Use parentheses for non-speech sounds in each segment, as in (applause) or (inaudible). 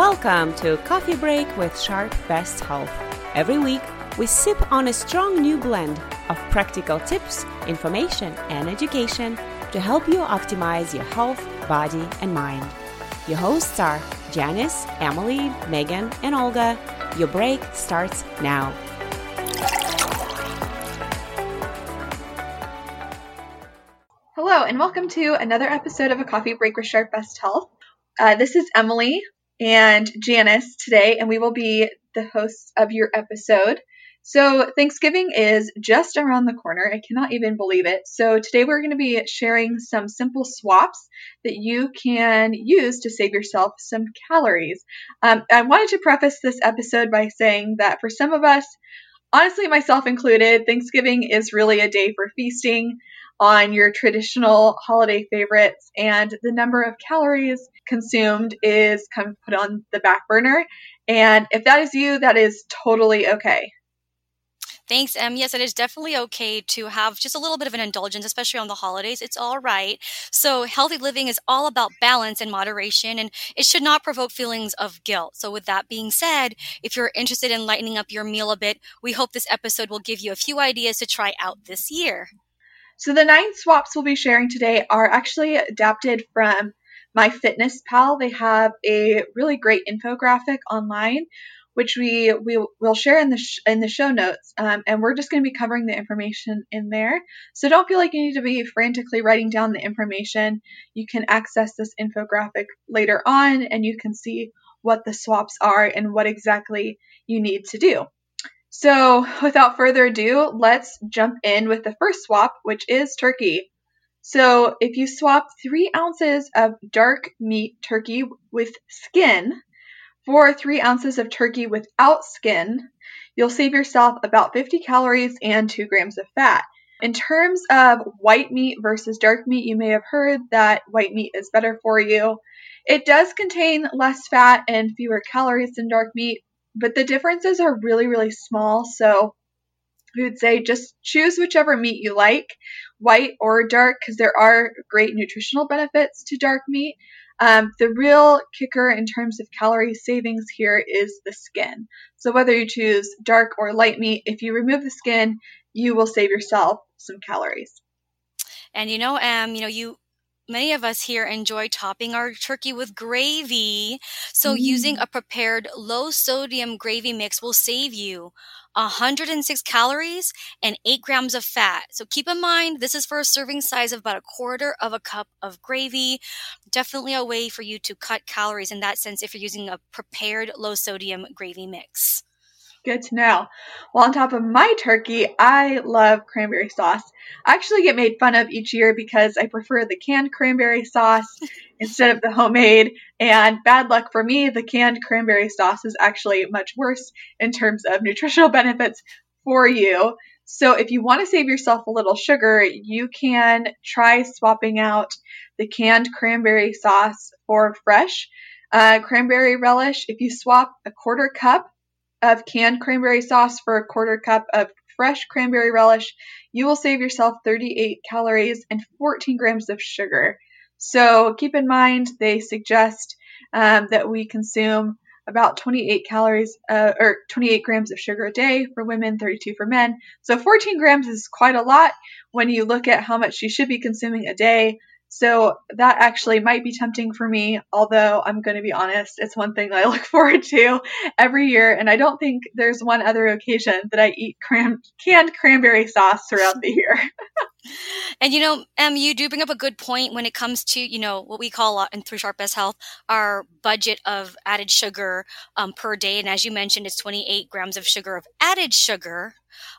Welcome to Coffee Break with Sharp Best Health. Every week, we sip on a strong new blend of practical tips, information, and education to help you optimize your health, body, and mind. Your hosts are Janice, Emily, Megan, and Olga. Your break starts now. Hello, and welcome to another episode of A Coffee Break with Sharp Best Health. Uh, this is Emily and Janice today, and we will be the hosts of your episode. So, Thanksgiving is just around the corner. I cannot even believe it. So, today we're going to be sharing some simple swaps that you can use to save yourself some calories. Um, I wanted to preface this episode by saying that for some of us, honestly, myself included, Thanksgiving is really a day for feasting on your traditional holiday favorites, and the number of calories consumed is kind of put on the back burner. And if that is you, that is totally okay. Thanks, Em. Yes, it is definitely okay to have just a little bit of an indulgence, especially on the holidays. It's all right. So, healthy living is all about balance and moderation, and it should not provoke feelings of guilt. So, with that being said, if you're interested in lightening up your meal a bit, we hope this episode will give you a few ideas to try out this year. So the nine swaps we'll be sharing today are actually adapted from MyFitnessPal. They have a really great infographic online, which we we will share in the sh- in the show notes, um, and we're just going to be covering the information in there. So don't feel like you need to be frantically writing down the information. You can access this infographic later on, and you can see what the swaps are and what exactly you need to do. So, without further ado, let's jump in with the first swap, which is turkey. So, if you swap three ounces of dark meat turkey with skin for three ounces of turkey without skin, you'll save yourself about 50 calories and 2 grams of fat. In terms of white meat versus dark meat, you may have heard that white meat is better for you. It does contain less fat and fewer calories than dark meat, but the differences are really, really small. So we would say just choose whichever meat you like, white or dark, because there are great nutritional benefits to dark meat. Um, the real kicker in terms of calorie savings here is the skin. So whether you choose dark or light meat, if you remove the skin, you will save yourself some calories. And you know, um, you know, you many of us here enjoy topping our turkey with gravy. So mm. using a prepared low sodium gravy mix will save you 106 calories and 8 grams of fat. So keep in mind, this is for a serving size of about a quarter of a cup of gravy. Definitely a way for you to cut calories in that sense if you're using a prepared low sodium gravy mix. Good to know. Well, on top of my turkey, I love cranberry sauce. I actually get made fun of each year because I prefer the canned cranberry sauce (laughs) instead of the homemade. And bad luck for me, the canned cranberry sauce is actually much worse in terms of nutritional (laughs) benefits for you. So if you want to save yourself a little sugar, you can try swapping out the canned cranberry sauce for fresh uh, cranberry relish. If you swap a quarter cup of canned cranberry sauce for a quarter cup of fresh cranberry relish, you will save yourself 38 calories and 14 grams of sugar. So keep in mind, they suggest um, that we consume about 28 calories uh, or 28 grams of sugar a day for women, 32 for men. So 14 grams is quite a lot when you look at how much you should be consuming a day. So that actually might be tempting for me, although I'm going to be honest, it's one thing that I (laughs) look forward to every year. And I don't think there's one other occasion that I eat cran- canned cranberry sauce throughout the year. (laughs) and you know, Em, you do bring up a good point when it comes to, you know, what we call uh, in Through Sharp Best Health, our budget of added sugar um, per day. And as you mentioned, it's 28 grams of sugar of added sugar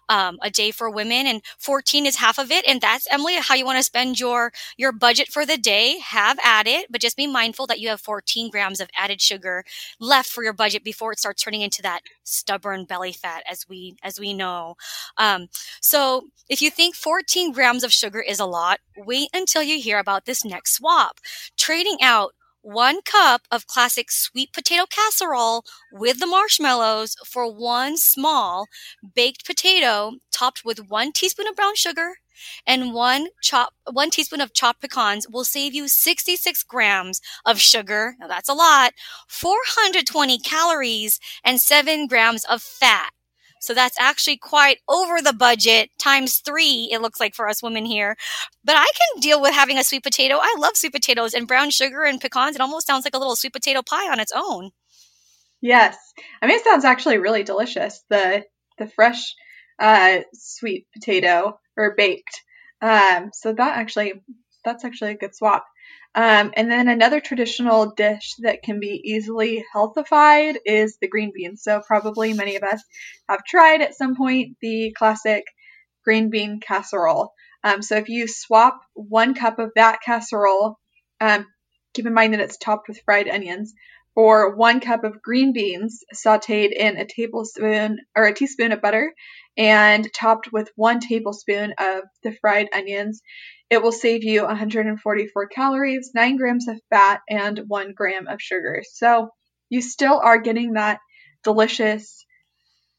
um, a day for women and 14 is half of it. And that's emily how you want to spend your your budget for the day. Have at it but just be mindful that you have 14 grams of added sugar left for your budget before it starts turning into that stubborn belly fat as we as we know. Um, so if you think 14 grams of sugar is a lot wait until you hear about this next swap. Trading out one cup of classic sweet potato casserole with the marshmallows for one small baked potato topped with one teaspoon of brown sugar, and one chop one teaspoon of chopped pecans will save you 66 grams of sugar. Now that's a lot. 420 calories and 7 grams of fat. So that's actually quite over the budget times three, it looks like for us women here. But I can deal with having a sweet potato. I love sweet potatoes and brown sugar and pecans. It almost sounds like a little sweet potato pie on its own. Yes. I mean, it sounds actually really delicious. The, the fresh, uh, sweet potato or baked. Um, so that actually, that's actually a good swap. Um, and then another traditional dish that can be easily healthified is the green beans. So probably many of us have tried at some point the classic green bean casserole. Um, so if you swap one cup of that casserole, um, keep in mind that it's topped with fried onions, for one cup of green beans sauteed in a tablespoon or a teaspoon of butter and topped with one tablespoon of the fried onions, it will save you 144 calories, 9 grams of fat, and 1 gram of sugar. So you still are getting that delicious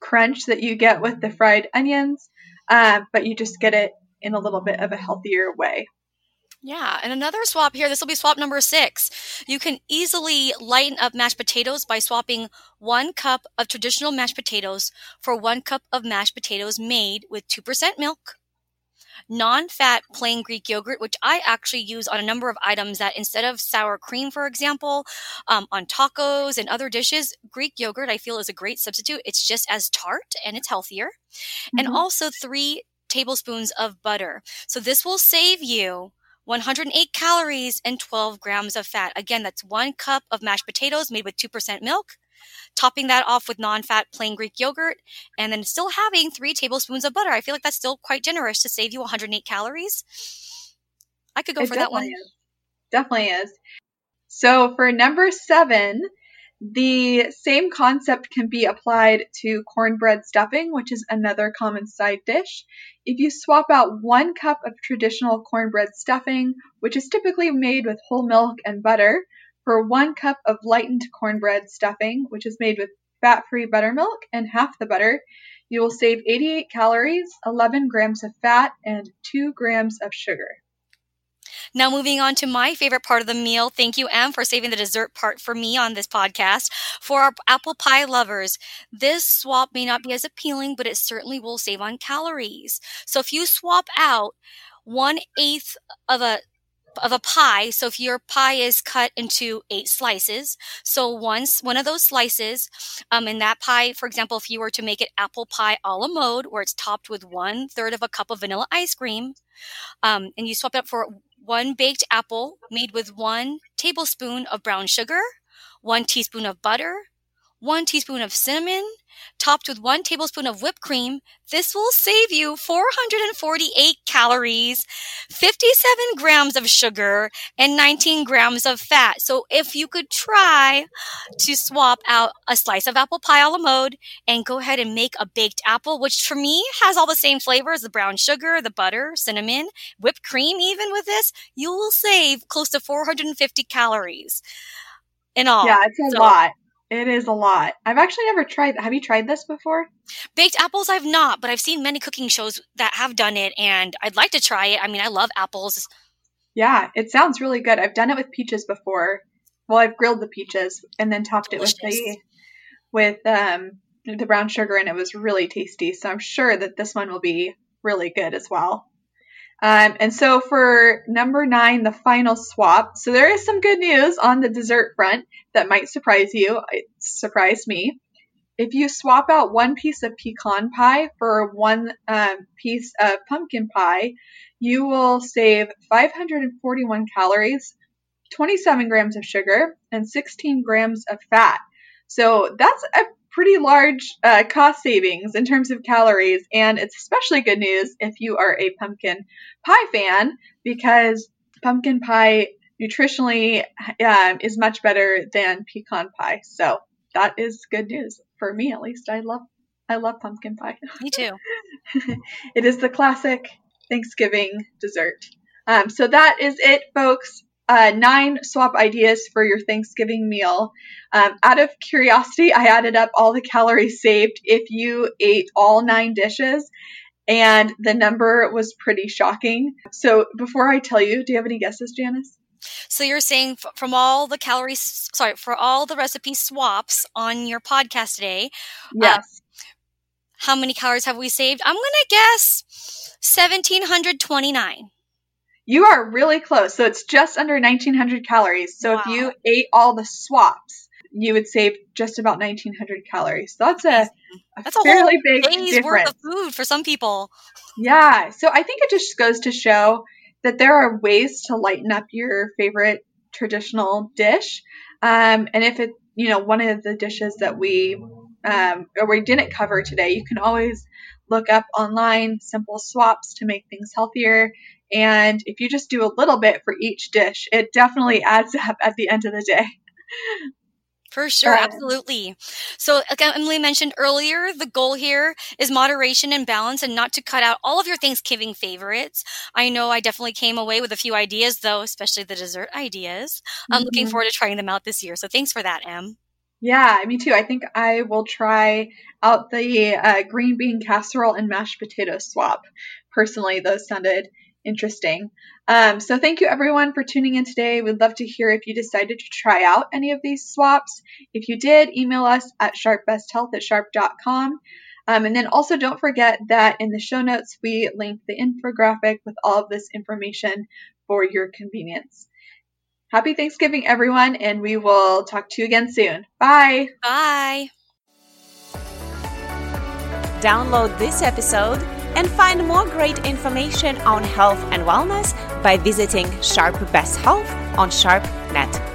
crunch that you get with the fried onions, uh, but you just get it in a little bit of a healthier way. Yeah, and another swap here, this will be swap number six. You can easily lighten up mashed potatoes by swapping one cup of traditional mashed potatoes for one cup of mashed potatoes made with 2% milk, non-fat plain Greek yogurt, which I actually use on a number of items that instead of sour cream, for example, um, on tacos and other dishes, Greek yogurt I feel is a great substitute. It's just as tart and it's healthier. Mm-hmm. And also three tablespoons of butter. So this will save you 108 calories and 12 grams of fat. Again, that's one cup of mashed potatoes made with 2% milk, topping that off with non-fat plain Greek yogurt, and then still having three tablespoons of butter. I feel like that's still quite generous to save you 108 calories. I could go it for that one. Is. Definitely is. So for number seven, the same concept can be applied to cornbread stuffing, which is another common side dish. If you swap out one cup of traditional cornbread stuffing, which is typically made with whole milk and butter, for one cup of lightened cornbread stuffing, which is made with fat free buttermilk and half the butter, you will save 88 calories, 11 grams of fat, and 2 grams of sugar. Now, moving on to my favorite part of the meal. Thank you, Em, for saving the dessert part for me on this podcast. For our apple pie lovers, this swap may not be as appealing, but it certainly will save on calories. So if you swap out one eighth of a of a pie. So if your pie is cut into eight slices, so once one of those slices, um, in that pie, for example, if you were to make it apple pie a la mode, where it's topped with one third of a cup of vanilla ice cream, um, and you swap it up for one baked apple made with one tablespoon of brown sugar, one teaspoon of butter, one teaspoon of cinnamon, topped with one tablespoon of whipped cream. This will save you 448 calories, 57 grams of sugar, and 19 grams of fat. So if you could try to swap out a slice of apple pie a la mode and go ahead and make a baked apple, which for me has all the same flavors, the brown sugar, the butter, cinnamon, whipped cream, even with this, you will save close to 450 calories in all. Yeah, it's a so, lot. It is a lot. I've actually never tried. Have you tried this before? Baked apples, I've not, but I've seen many cooking shows that have done it, and I'd like to try it. I mean, I love apples. Yeah, it sounds really good. I've done it with peaches before. Well, I've grilled the peaches and then topped Delicious. it with the with um, the brown sugar, and it was really tasty. So I'm sure that this one will be really good as well. Um, and so for number nine, the final swap. So there is some good news on the dessert front that might surprise you. It surprised me. If you swap out one piece of pecan pie for one um, piece of pumpkin pie, you will save 541 calories, 27 grams of sugar, and 16 grams of fat. So that's a pretty large uh, cost savings in terms of calories, and it's especially good news if you are a pumpkin pie fan because pumpkin pie nutritionally um, is much better than pecan pie. So that is good news for me, at least. I love I love pumpkin pie. (laughs) Me too. it is the classic Thanksgiving dessert. Um, so that is it, folks uh, nine swap ideas for your Thanksgiving meal. Um, out of curiosity, I added up all the calories saved if you ate all nine dishes. and the number was pretty shocking. So before I tell you, do you have any guesses, Janice? So you're saying from all the calories, sorry, for all the recipe swaps on your podcast today, uh, yes. Uh, how many calories have we saved? I'm going to guess 1729. You are really close. So it's just under 1900 calories. So wow. if you ate all the swaps, you would save just about 1900 calories. So that's a, a that's fairly a big day's difference. worth of food for some people. Yeah. So I think it just goes to show that there are ways to lighten up your favorite traditional dish. Um, and if it, you know, one of the dishes that we um, or we didn't cover today, you can always look up online simple swaps to make things healthier. And if you just do a little bit for each dish, it definitely adds up at the end of the day. For sure, absolutely. So, like Emily mentioned earlier, the goal here is moderation and balance and not to cut out all of your Thanksgiving favorites. I know I definitely came away with a few ideas, though, especially the dessert ideas. I'm mm-hmm. looking forward to trying them out this year. So, thanks for that, Em. Yeah, me too. I think I will try out the uh, green bean casserole and mashed potato swap. Personally, those sounded interesting. Um, so thank you everyone for tuning in today. We'd love to hear if you decided to try out any of these swaps. If you did, email us at sharpbesthealth at sharp.com. Um, and then also don't forget that in the show notes, we link the infographic with all of this information for your convenience. Happy Thanksgiving, everyone, and we will talk to you again soon. Bye. Bye. Download this episode and find more great information on health and wellness by visiting Sharp Best Health on SharpNet.